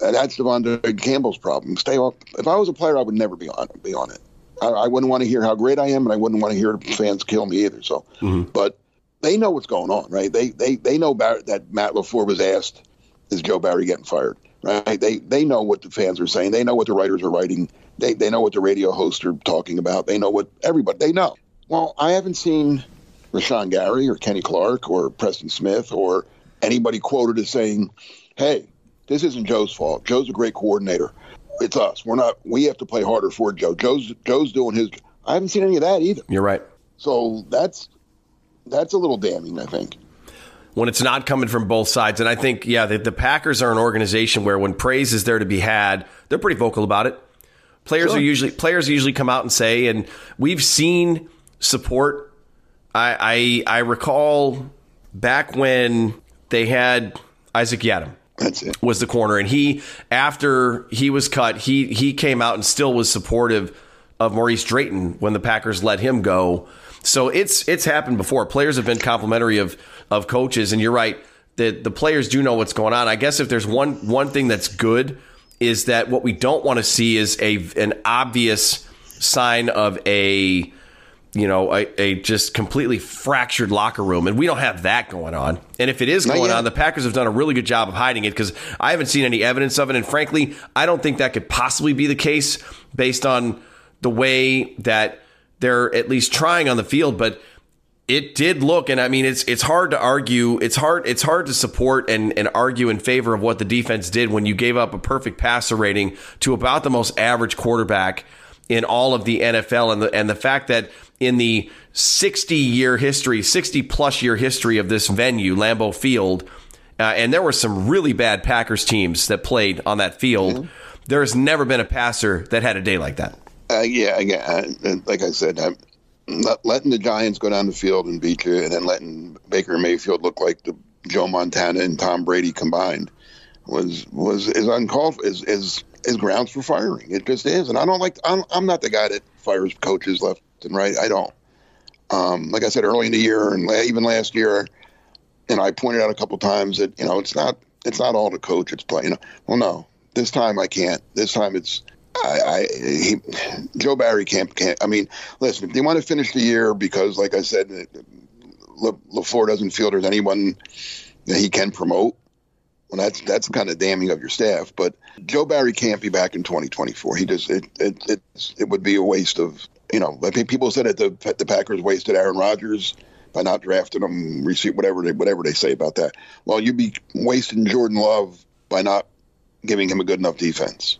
and that's De'Vondre Campbell's problem. Stay off. If I was a player, I would never be on be on it. I, I wouldn't want to hear how great I am, and I wouldn't want to hear fans kill me either. So, but they know what's going on, right? They they they know Bar- that Matt LaFleur was asked, "Is Joe Barry getting fired?" Right? They they know what the fans are saying. They know what the writers are writing. They they know what the radio hosts are talking about. They know what everybody they know. Well, I haven't seen Rashan Gary or Kenny Clark or Preston Smith or anybody quoted as saying, "Hey, this isn't Joe's fault. Joe's a great coordinator. It's us. We're not. We have to play harder for Joe. Joe's Joe's doing his. I haven't seen any of that either. You're right. So that's that's a little damning. I think. when it's not coming from both sides. And I think, yeah, the, the Packers are an organization where when praise is there to be had, they're pretty vocal about it. Players Sure. are usually players usually come out and say, and we've seen support. I I, I recall back when they had Isaac Yiadom That's it. was the corner, and he after he was cut, he he came out and still was supportive of Maurice Drayton when the Packers let him go. So it's it's happened before. Players have been complimentary of of coaches, and you're right that the players do know what's going on. I guess if there's one one thing that's good is that what we don't want to see is a an obvious sign of a you know, a, a, just completely fractured locker room. And we don't have that going on. And if it is going on, the Packers have done a really good job of hiding it because I haven't seen any evidence of it. And frankly, I don't think that could possibly be the case based on the way that they're at least trying on the field. But it did look, and I mean, it's it's hard to argue. It's hard. It's hard to support and, and argue in favor of what the defense did when you gave up a perfect passer rating to about the most average quarterback in all of the NFL, and the and the fact that in the 60 year history, 60 plus year history of this venue, Lambeau Field, uh, and there were some really bad Packers teams that played on that field. Mm-hmm. There has never been a passer that had a day like that. Uh, yeah, again, like I said, I'm letting the Giants go down the field and beat you, and then letting Baker Mayfield look like the Joe Montana and Tom Brady combined was was is uncalled for, is is is grounds for firing. It just is, and I don't like. I'm, I'm not the guy that fires coaches left and right. I don't. Um, like I said early in the year and even last year, and I pointed out a couple times that you know it's not it's not all the coach. It's play. You know, well, no, this time I can't. This time it's I, I he, Joe Barry can't can't. I mean, listen, if they want to finish the year because, like I said, uh, Le, LaFleur doesn't feel there's anyone that he can promote. Well, that's that's kind of damning of your staff. But Joe Barry can't be back in 2024. He just it it it, it would be a waste of you know, I think people said that the the Packers wasted Aaron Rodgers by not drafting him, receive whatever they whatever they say about that. Well, you'd be wasting Jordan Love by not giving him a good enough defense.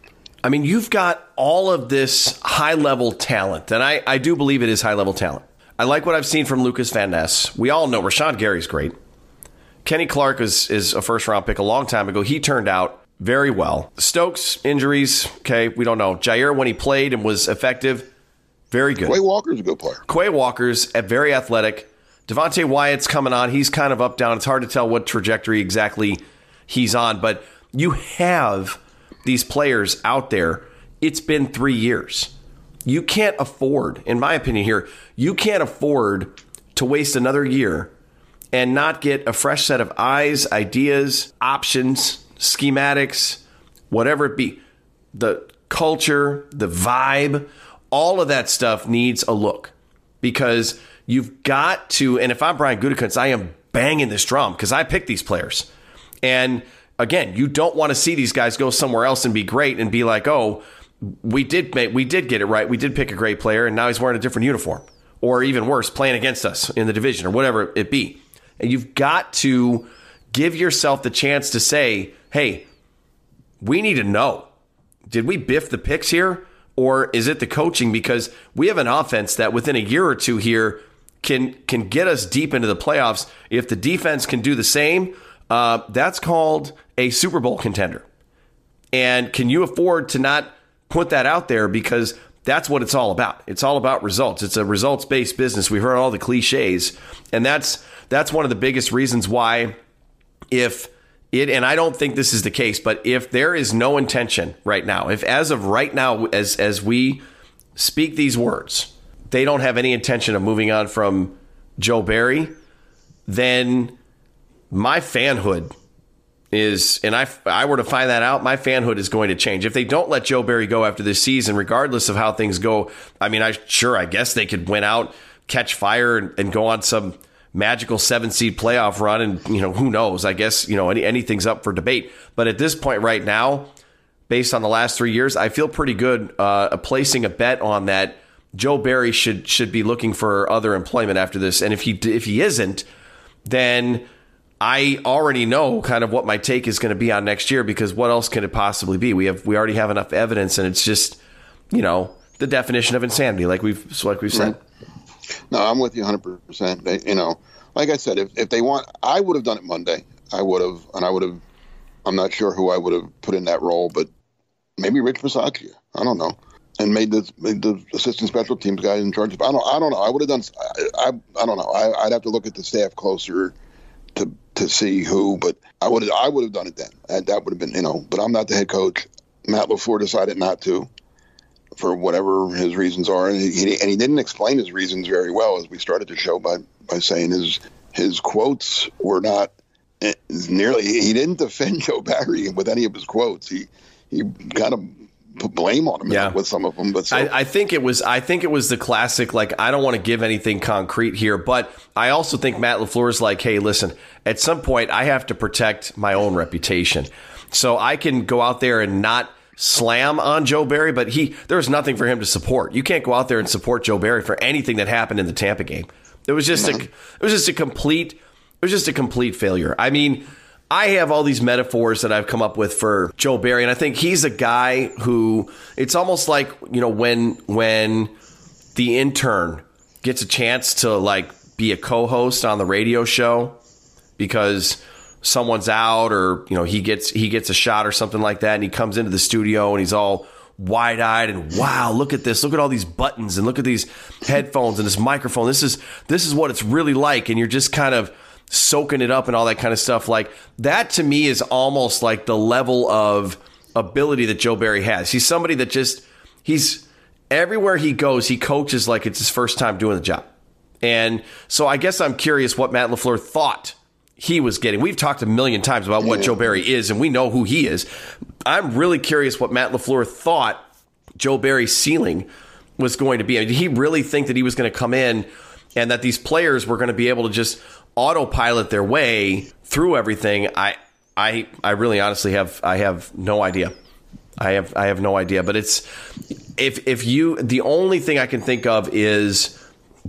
I mean, you've got all of this high level talent, and I, I do believe it is high level talent. I like what I've seen from Lucas Van Ness. We all know Rashan Gary's great. Kenny Clark is, is a first round pick a long time ago. He turned out very well. Stokes, injuries, okay, we don't know. Jaire, when he played and was effective, very good. Quay Walker's a good player. Quay Walker's at very athletic. Devonte Wyatt's coming on. He's kind of up down. It's hard to tell what trajectory exactly he's on, but you have these players out there. It's been three years. You can't afford, in my opinion, here, you can't afford to waste another year and not get a fresh set of eyes, ideas, options, schematics, whatever it be. The culture, the vibe, all of that stuff needs a look because you've got to. And if I'm Brian Gutekunst, I am banging this drum because I picked these players. And again, you don't want to see these guys go somewhere else and be great and be like, oh, we did make, we did get it right. We did pick a great player, and now he's wearing a different uniform, or even worse, playing against us in the division or whatever it be. And you've got to give yourself the chance to say, hey, we need to know. Did we biff the picks here? or is it the coaching? Because we have an offense that within a year or two here can can get us deep into the playoffs. If the defense can do the same, uh, that's called a Super Bowl contender. And can you afford to not put that out there because that's what it's all about. It's all about results. It's a results based business. We've heard all the cliches, and that's that's one of the biggest reasons why if it and I don't think this is the case, but if there is no intention right now, if as of right now as as we speak these words, they don't have any intention of moving on from Joe Barry, then my fanhood is and I I were to find that out, my fanhood is going to change. If they don't let Joe Barry go after this season, regardless of how things go, I mean, I sure I guess they could win out, catch fire, and, and go on some magical seven seed playoff run. And, you know, who knows? I guess, you know, any, anything's up for debate. But at this point right now, based on the last three years, I feel pretty good uh, placing a bet on that. Joe Barry should should be looking for other employment after this, and if he if he isn't, then I already know kind of what my take is going to be on next year because what else can it possibly be? We have we already have enough evidence, and it's just you know the definition of insanity, like we've like we've said. Mm-hmm. No, I'm with you 100. percent You know, like I said, if, if they want, I would have done it Monday. I would have, and I would have. I'm not sure who I would have put in that role, but maybe Rich Bisaccia. I don't know, and made the made the assistant special teams guy in charge. Of, I don't. I don't know. I would have done. I, I, I don't know. I, would have to look at the staff closer to to see who, but I would I would have done it then. That, that would have been you know. But I'm not the head coach. Matt LaFleur decided not to for whatever his reasons are, and he, and he didn't explain his reasons very well as we started the show by by saying his his quotes were not eh, nearly. He didn't defend [laughs] Joe Barry with any of his quotes. He he kind of put blame on him Yeah. with some of them. But so, I, I think it was. I think it was the classic. Like, I don't want to give anything concrete here, but I also think Matt LaFleur is like, hey, listen. At some point, I have to protect my own reputation, so I can go out there and not slam on Joe Barry, but he there's nothing for him to support. You can't go out there and support Joe Barry for anything that happened in the Tampa game. It was just a it was just a complete it was just a complete failure. I mean, I have all these metaphors that I've come up with for Joe Barry, and I think he's a guy who it's almost like you know when when the intern gets a chance to like be a co-host on the radio show because someone's out or you know he gets he gets a shot or something like that and he comes into the studio and he's all wide-eyed and wow look at this. Look at all these buttons and look at these headphones and this microphone. This is this is what it's really like. And you're just kind of soaking it up and all that kind of stuff like that to me is almost like the level of ability that Joe Barry has he's somebody that just he's everywhere he goes he coaches like it's his first time doing the job and so I guess I'm curious what Matt LaFleur thought he was getting. We've talked a million times about what Joe Barry is, and we know who he is. I'm really curious what Matt LaFleur thought Joe Barry's ceiling was going to be. I mean, did he really think that he was going to come in and that these players were going to be able to just autopilot their way through everything? I, I, I really honestly have, I have no idea. I have, I have no idea. But it's if if you, the only thing I can think of is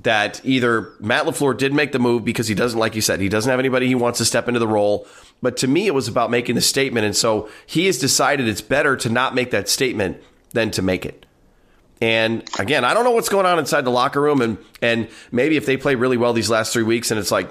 that either Matt LaFleur did make the move because he doesn't, like you said, he doesn't have anybody he wants to step into the role. But to me, it was about making the statement. And so he has decided it's better to not make that statement than to make it. And again, I don't know what's going on inside the locker room. And, and maybe if they play really well these last three weeks and it's like,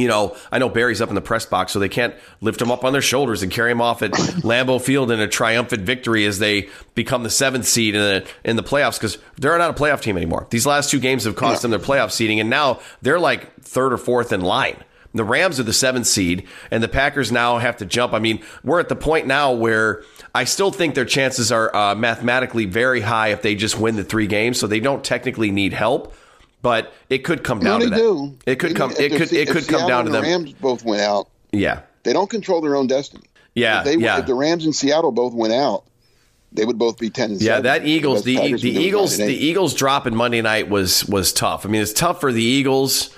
you know, I know Barry's up in the press box, so they can't lift him up on their shoulders and carry him off at [coughs] Lambeau Field in a triumphant victory as they become the seventh seed in the in the playoffs because they're not a playoff team anymore. These last two games have cost them their playoff seeding, and now they're like third or fourth in line. The Rams are the seventh seed, and the Packers now have to jump. I mean, we're at the point now where I still think their chances are uh, mathematically very high if they just win the three games, so they don't technically need help but it could come down no, to they that. do. It could come. It could. It could come Seattle down to and the them. Rams both went out. Yeah. They don't control their own destiny. Yeah. If, they, yeah. if the Rams and Seattle both went out, they would both be ten and Yeah, seven. that Eagles, the the Eagles, the. Eagles dropping Monday night was was tough. I mean, it's tough for the Eagles,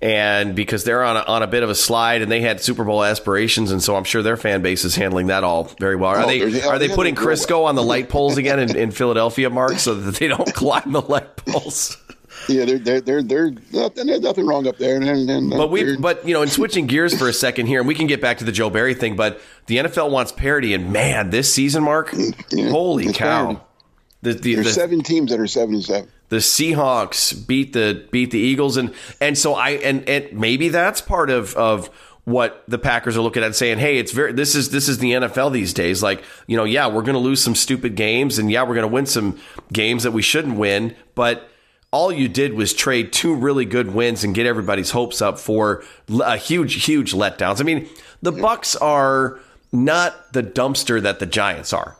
and because they're on a, on a bit of a slide, and they had Super Bowl aspirations, and so I'm sure their fan base is handling that all very well. Are Oh, they are they they're putting handling it real Crisco on the light poles again in, in Philadelphia, Mark, so that they don't [laughs] climb the light poles? Yeah, they're they're they're, they're nothing, there's nothing wrong up there. And, and, But we, but you know, in switching gears for a second here, and we can get back to the Joe Barry thing. But the NFL wants parity, and man, this season, Mark, holy cow! parity. The the, there's the, seven teams that are seven and seven. the Seahawks beat the beat the Eagles, and and so I and, and maybe that's part of of what the Packers are looking at, and saying, "Hey, it's very this is this is the NFL these days. Like, you know, yeah, we're going to lose some stupid games, and yeah, we're going to win some games that we shouldn't win, but." All you did was trade two really good wins and get everybody's hopes up for a huge, huge letdowns. I mean, the Bucks are not the dumpster that the Giants are.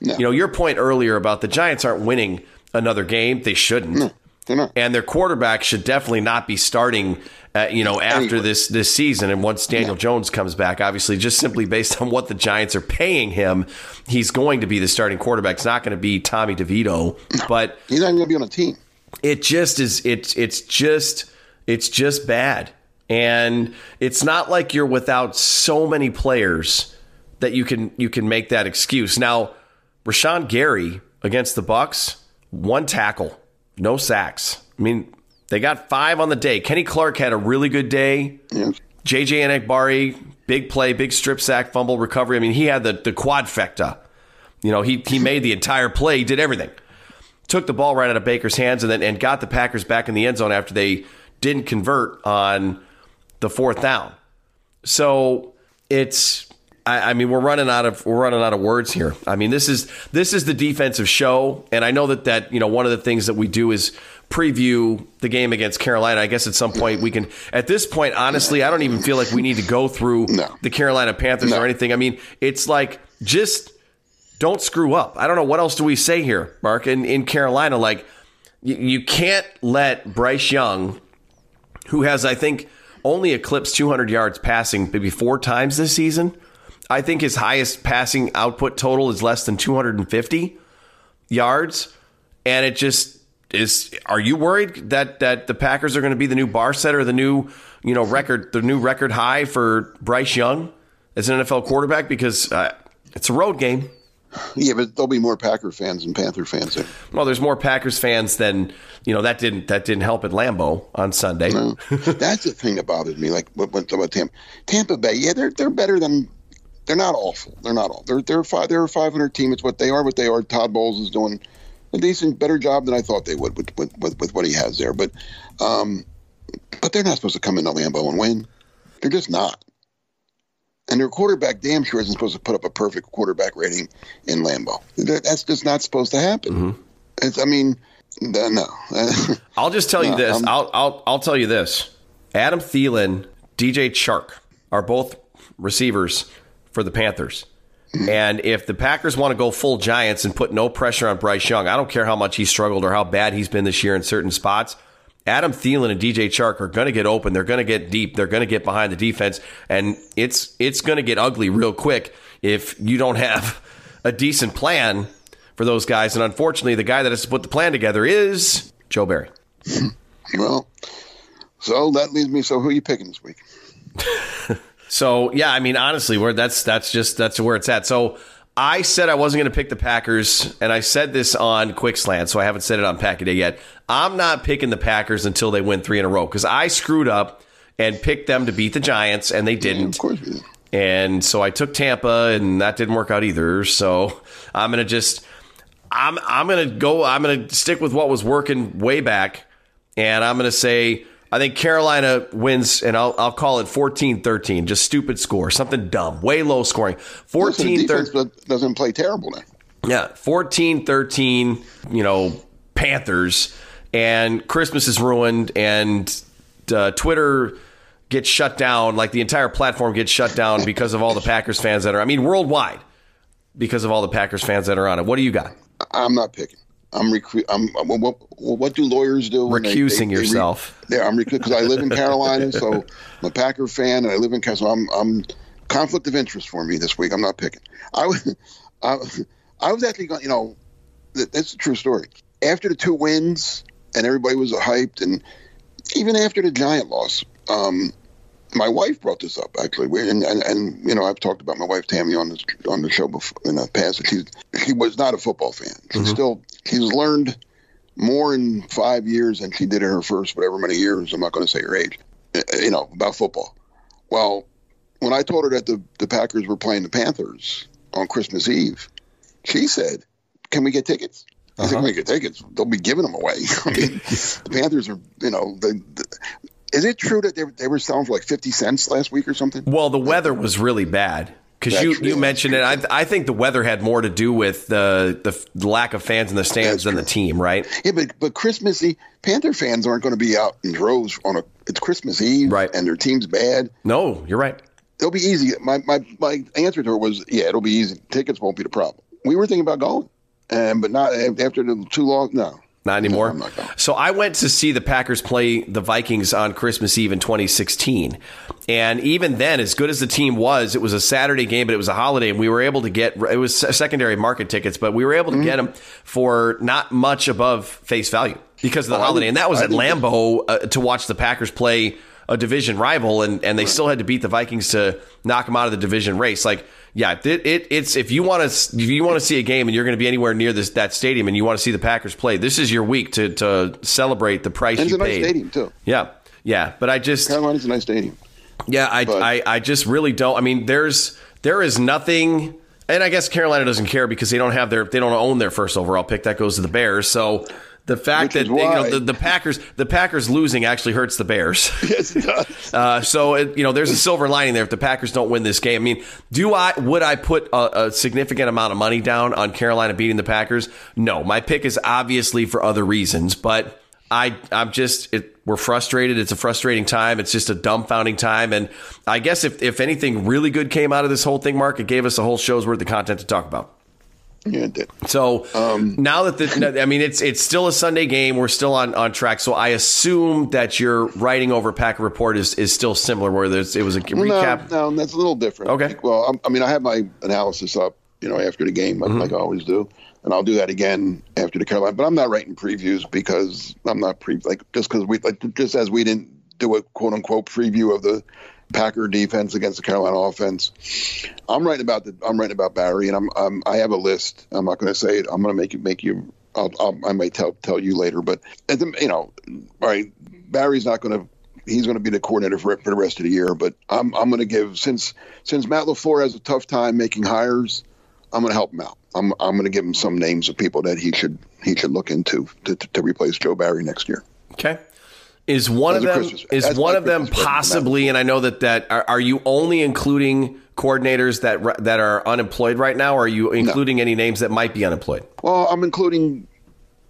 You know, your point earlier about the Giants aren't winning another game; they shouldn't They're not. and their quarterback should definitely not be starting. Uh, you know, after Anyway. this this season, and once Daniel Jones comes back, obviously, just simply based on what the Giants are paying him, he's going to be the starting quarterback. It's not going to be Tommy DeVito, but He's not even going to be on a team. It just is. It's it's just it's just bad, and it's not like you're without so many players that you can you can make that excuse. Now, Rashan Gary against the Bucks, one tackle, no sacks. I mean, they got five on the day. Kenny Clark had a really good day. Yeah. JJ Enagbare, big play, big strip sack, fumble recovery. I mean, he had the the quadfecta. You know, he he made the entire play, he did everything. Took the ball right out of Baker's hands and then and got the Packers back in the end zone after they didn't convert on the fourth down. So it's I, I mean we're running out of we're running out of words here. I mean this is this is the defensive show, and I know that that you know one of the things that we do is preview the game against Carolina. I guess at some point we can. At this point, honestly, I don't even feel like we need to go through No. the Carolina Panthers No. or anything. I mean, it's like just don't screw up. I don't know what else do we say here, Mark. In in Carolina, like you, you can't let Bryce Young, who has I think only eclipsed 200 yards passing maybe four times this season. I think his highest passing output total is less than 250. yards, and it just is. Are you worried that that the Packers are going to be the new bar setter, the new you know record, the new record high for Bryce Young as an NFL quarterback? Because uh, it's a road game. Yeah, but there'll be more Packer fans than Panther fans there. Well, there's more Packers fans than you know. That didn't that didn't help at Lambeau on Sunday. No. [laughs] That's the thing that bothers me. Like what went about Tampa, Tampa Bay. Yeah, they're they're better than. They're not awful. They're not all. They're they're five. They're a 500 team. It's what they are. What they are. Todd Bowles is doing a decent, better job than I thought they would with with, with, with what he has there. But, um, but they're not supposed to come into Lambeau and win. They're just not. And their quarterback damn sure isn't supposed to put up a perfect quarterback rating in Lambeau. That's just not supposed to happen. Mm-hmm. It's, I mean, no. [laughs] I'll just tell you No, this. I'm- I'll, I'll I'll tell you this. Adam Thielen, DJ Chark are both receivers for the Panthers. And if the Packers want to go full Giants and put no pressure on Bryce Young, I don't care how much he struggled or how bad he's been this year in certain spots. Adam Thielen and DJ Chark are going to get open. They're going to get deep. They're going to get behind the defense, and it's it's going to get ugly real quick if you don't have a decent plan for those guys. And unfortunately, the guy that has to put the plan together is Joe Barry. [laughs] well, so that leaves me. So who are you picking this week? [laughs] So yeah, I mean honestly, where that's that's just that's where it's at. So I said I wasn't going to pick the Packers, and I said this on Quick Slant, so I haven't said it on Pack a Day yet. I'm not picking the Packers until they win three in a row because I screwed up and picked them to beat the Giants, and they didn't. Of course, do. And so I took Tampa, and that didn't work out either. So I'm gonna just I'm I'm gonna go. I'm gonna stick with what was working way back, and I'm gonna say I think Carolina wins, and I'll I'll call it 14-13, just stupid score, something dumb, way low scoring. Listen, the 14 defense 13 doesn't play terrible now. yeah, 14-13, you know, Panthers, and Christmas is ruined, and uh, Twitter gets shut down, like the entire platform gets shut down because of all the Packers fans that are. I mean, worldwide, because of all the Packers fans that are on it. What do you got? I'm not picking. I'm recruit. I'm what, what, what do lawyers do? when they- Recusing they- they re- yourself. yeah, I'm recusing because I live in Carolina, so [laughs] I'm a Packer fan, and I live in Carolina. So I'm, I'm conflict of interest for me this week. I'm not picking. I was, I, I was actually going. You know, that's a true story. After the two wins, and everybody was hyped, and even after the Giant loss, um, my wife brought this up actually, We- and, and and you know I've talked about my wife Tammy on this on the show before in the past. She's she was not a football fan. She's still she's learned more in five years than she did in her first whatever many years. I'm not going to say her age. uh, You know about football. Well, when I told her that the the Packers were playing the Panthers on Christmas Eve, she said, "Can we get tickets?" I said, "Can we get tickets? They'll be giving them away." [laughs] I mean, the Panthers are, you know, the, the, is it true that they, they were selling for like 50 cents last week or something? Well, the weather was really bad because you, you mentioned it. I, I think the weather had more to do with the the lack of fans in the stands than the team, right? Yeah, but but Christmas Panther fans aren't going to be out in droves on a. It's Christmas Eve, Right. And their team's bad. No, you're right. It'll be easy. My my my answer to her was, yeah, it'll be easy. Tickets won't be the problem. We were thinking about going, and but not after the too long. No, Not anymore. No, not so I went to see the Packers play the Vikings on Christmas Eve in 2016. And even then, as good as the team was, it was a Saturday game, but it was a holiday. And we were able to get, it was secondary market tickets, but we were able to Mm-hmm. get them for not much above face value because of the Oh, holiday. and that was I at Lambeau uh, to watch the Packers play a division rival. And, and they still had to beat the Vikings to knock them out of the division race. Like, yeah, it, it it's if you want to if you want to see a game and you're going to be anywhere near this that stadium and you want to see the Packers play, this is your week to to celebrate the price and it's you a nice stadium too. Yeah, yeah, but I just Carolina's a nice stadium. yeah, I, But- I I just really don't. I mean, there's there is nothing, and I guess Carolina doesn't care because they don't have their they don't own their first overall pick. That goes to the Bears. So the fact Which that you know the, the Packers the Packers losing actually hurts the Bears. [laughs] Yes, it does. [laughs] Uh, so it, you know, there's a silver lining there if the Packers don't win this game. I mean, do I would I put a, a significant amount of money down on Carolina beating the Packers? No, my pick is obviously for other reasons, but I I'm just it, we're frustrated. It's a frustrating time. It's just a dumbfounding time, and I guess if if anything really good came out of this whole thing, Mark, it gave us a whole show's worth of content to talk about. Yeah, it did. So Um, now that the, I mean, it's it's still a Sunday game. We're still on, on track. So I assume that your writing over Packer Report is, is still similar, where there's it was a recap. No, no, that's a little different. Okay. Well, I'm, I mean, I have my analysis up, you know, after the game, like, Mm-hmm. like I always do. and I'll do that again after the Carolina. But I'm not writing previews because I'm not pre like just because we like just as we didn't do a quote unquote preview of the Packer defense against the Carolina offense. I'm writing about the I'm writing about Barry, and I'm, I'm I have a list. I'm not going to say it. I'm going to make you make you. I'll, I'll, i might tell tell you later, but the, you know, all right, Barry's not going to he's going to be the coordinator for, for the rest of the year. But I'm I'm going to give since since Matt LaFleur has a tough time making hires, I'm going to help him out. I'm I'm going to give him some names of people that he should he should look into to, to, to replace Joe Barry next year. Okay. Is one As of them Christmas- is one of them Christmas possibly? And I know that that are, are you only including coordinators that that are unemployed right now? Or are you including any names that might be unemployed? Well, I'm including,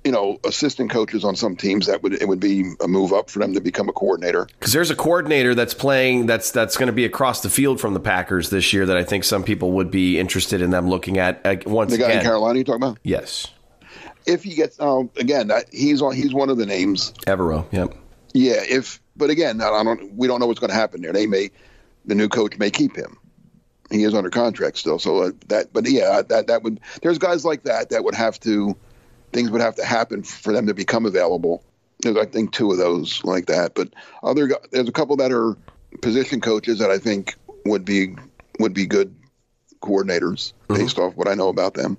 you know, assistant coaches on some teams that would it would be a move up for them to become a coordinator. Because there's a coordinator that's playing that's that's going to be across the field from the Packers this year that I think some people would be interested in them looking at uh, once The guy again. in Carolina you talking about? Yes, If he gets, um, again, he's on. He's one of the names. Evero. Yep. Yeah. If, but again, I don't. We don't know what's going to happen there. They may, the new coach may keep him. He is under contract still. So uh, that, but yeah, that that would. There's guys like that that would have to. Things would have to happen for them to become available. There's, I think, two of those like that. But other, there's a couple that are position coaches that I think would be would be good coordinators based off what I know about them.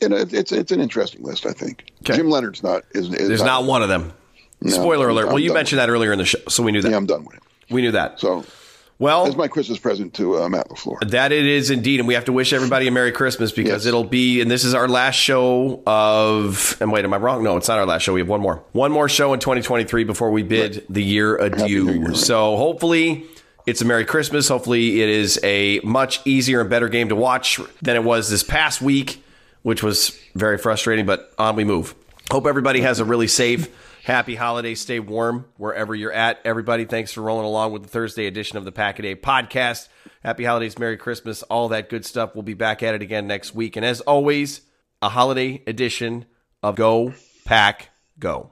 And it's it's an interesting list, I think. Okay. Jim Leonhard's not is, is There's not one of them. Spoiler I'm- alert. I'm well, you mentioned that earlier in the show, so we knew that. Yeah, I'm done with it. we knew that. So well, that's my Christmas present to uh, Matt LaFleur. That it is indeed, and we have to wish everybody a Merry Christmas because Yes. it'll be, and this is our last show of. And wait, am I wrong? No, it's not our last show. We have one more, one more show in 2023 before we bid the year adieu. Year, right. So hopefully. It's a Merry Christmas. Hopefully, it is a much easier and better game to watch than it was this past week, which was very frustrating, but on we move. Hope everybody has a really safe, happy holidays. Stay warm wherever you're at. Everybody, thanks for rolling along with the Thursday edition of the Pack a Day podcast. Happy holidays, Merry Christmas, all that good stuff. We'll be back at it again next week. And as always, a holiday edition of Go Pack Go.